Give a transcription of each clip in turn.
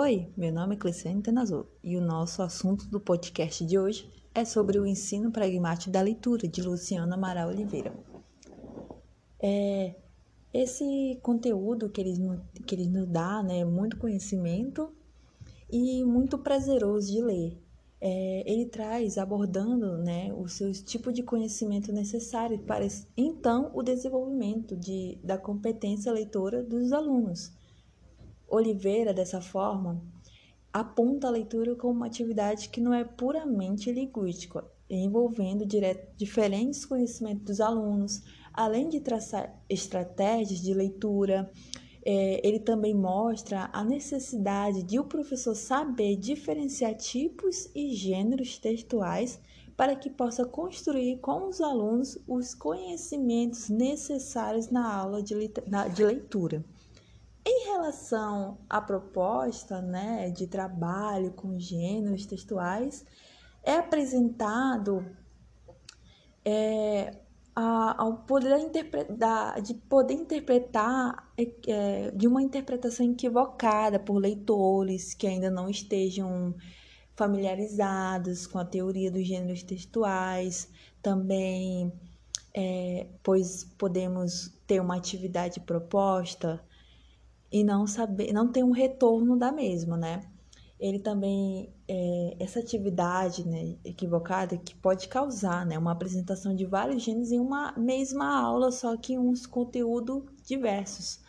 Oi, meu nome é Cleciane Tenazul e o nosso assunto do podcast de hoje é sobre o ensino pragmático da leitura de Luciana Amaral Oliveira. É, esse conteúdo que eles, que eles nos dá né, muito conhecimento e muito prazeroso de ler. É, ele traz abordando né, os seus tipos de conhecimento necessário para então o desenvolvimento de, da competência leitora dos alunos Oliveira, dessa forma, aponta a leitura como uma atividade que não é puramente linguística, envolvendo diferentes conhecimentos dos alunos, além de traçar estratégias de leitura. É, ele também mostra a necessidade de o professor saber diferenciar tipos e gêneros textuais para que possa construir com os alunos os conhecimentos necessários na aula de, de leitura. Em relação à proposta né, de trabalho com gêneros textuais, é apresentado é, a, ao poder interpretar, de poder interpretar é, de uma interpretação equivocada por leitores que ainda não estejam familiarizados com a teoria dos gêneros textuais, também, é, pois podemos ter uma atividade proposta e não saber, não ter um retorno da mesma, né? Ele também é, essa atividade né, equivocada que pode causar né, uma apresentação de vários gêneros em uma mesma aula, só que uns conteúdos diversos.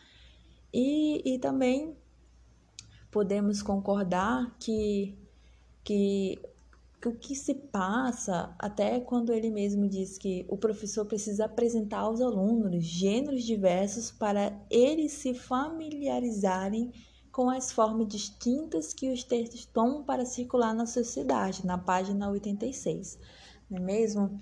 E, e também podemos concordar que, que o que se passa, até quando ele mesmo diz que o professor precisa apresentar aos alunos gêneros diversos para eles se familiarizarem com as formas distintas que os textos tomam para circular na sociedade, na página 86, não é mesmo?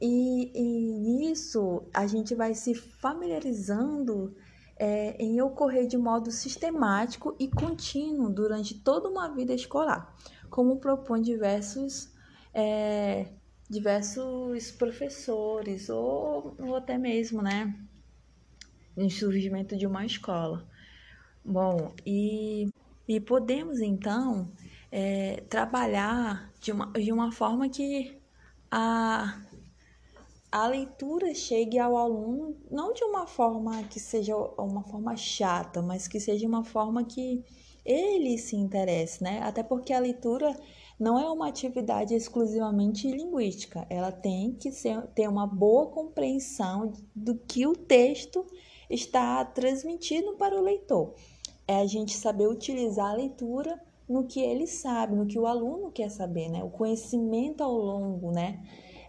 E, e nisso a gente vai se familiarizando é, em ocorrer de modo sistemático e contínuo durante toda uma vida escolar como propõe diversos, é, diversos professores, ou, ou até mesmo, né, no surgimento de uma escola. Bom, e, e podemos então é, trabalhar de uma, de uma forma que a, a leitura chegue ao aluno não de uma forma que seja uma forma chata, mas que seja uma forma que ele se interesse, né? Até porque a leitura não é uma atividade exclusivamente linguística, ela tem que ser, ter uma boa compreensão do que o texto está transmitindo para o leitor. É a gente saber utilizar a leitura no que ele sabe, no que o aluno quer saber, né? O conhecimento ao longo, né?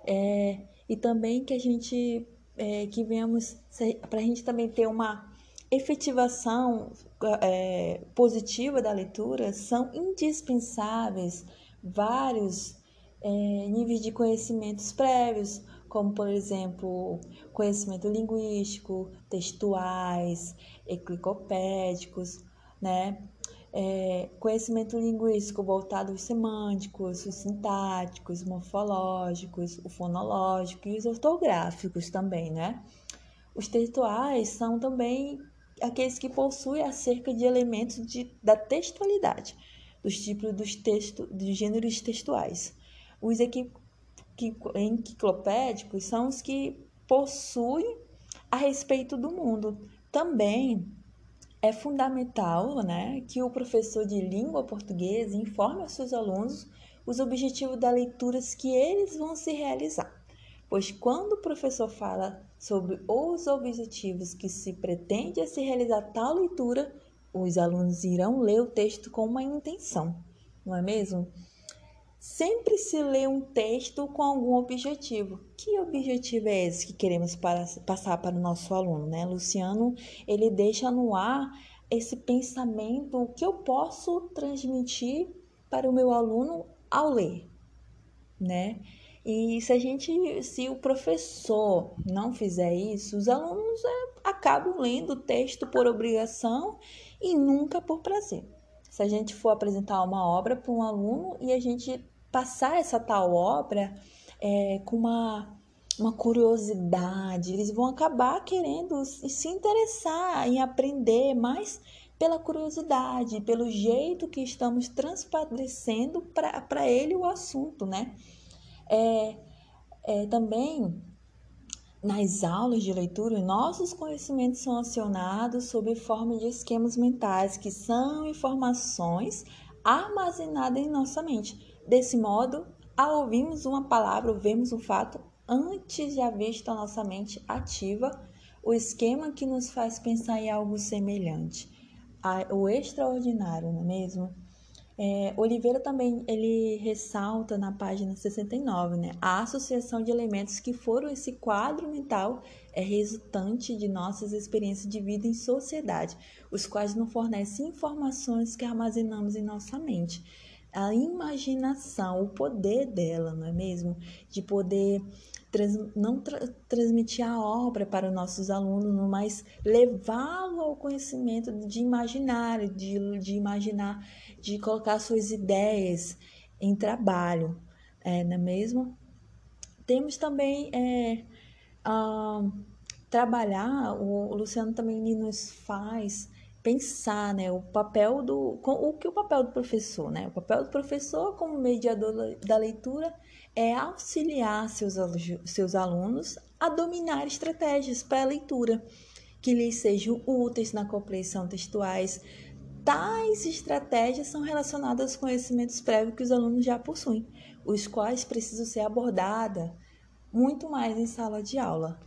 É, e também que a gente é, que venhamos para a gente também ter uma efetivação é, positiva da leitura são indispensáveis vários é, níveis de conhecimentos prévios, como por exemplo conhecimento linguístico, textuais, eclicopédicos, né? É, conhecimento linguístico voltado aos semânticos, os sintáticos, morfológicos, o fonológico e os ortográficos também, né? Os textuais são também aqueles que possuem acerca de elementos de, da textualidade, dos tipos dos textos, dos gêneros textuais. Os enciclopédicos são os que possuem a respeito do mundo. Também é fundamental né, que o professor de língua portuguesa informe aos seus alunos os objetivos das leituras que eles vão se realizar pois quando o professor fala sobre os objetivos que se pretende se realizar tal leitura, os alunos irão ler o texto com uma intenção, não é mesmo? Sempre se lê um texto com algum objetivo. Que objetivo é esse que queremos para, passar para o nosso aluno, né? Luciano, ele deixa no ar esse pensamento, o que eu posso transmitir para o meu aluno ao ler, né? E se a gente, se o professor não fizer isso, os alunos é, acabam lendo o texto por obrigação e nunca por prazer. Se a gente for apresentar uma obra para um aluno e a gente passar essa tal obra é, com uma, uma curiosidade, eles vão acabar querendo se interessar em aprender, mas pela curiosidade, pelo jeito que estamos transparecendo para ele o assunto, né? É, é, também nas aulas de leitura, nossos conhecimentos são acionados sob forma de esquemas mentais, que são informações armazenadas em nossa mente. Desse modo, ao ouvirmos uma palavra ou vemos um fato, antes de visto a nossa mente ativa o esquema que nos faz pensar em algo semelhante, o extraordinário, não é mesmo? É, Oliveira também ele ressalta na página 69, né? A associação de elementos que foram esse quadro mental é resultante de nossas experiências de vida em sociedade, os quais não fornecem informações que armazenamos em nossa mente. A imaginação, o poder dela, não é mesmo? De poder trans, não tra, transmitir a obra para os nossos alunos, mas levá-lo ao conhecimento de imaginar, de, de imaginar, de colocar suas ideias em trabalho, é, não é mesmo? Temos também é, trabalhar, o Luciano também nos faz pensar, né, o papel do, o que o papel do professor, né, o papel do professor como mediador da leitura é auxiliar seus, seus alunos a dominar estratégias para a leitura que lhes sejam úteis na compreensão textuais. Tais estratégias são relacionadas aos conhecimentos prévios que os alunos já possuem, os quais precisam ser abordados muito mais em sala de aula.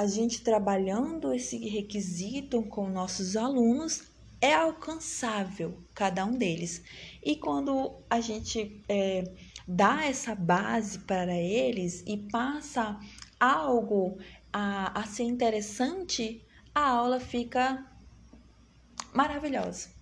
A gente trabalhando esse requisito com nossos alunos é alcançável cada um deles. E quando a gente é, dá essa base para eles e passa algo a, a ser interessante, a aula fica maravilhosa.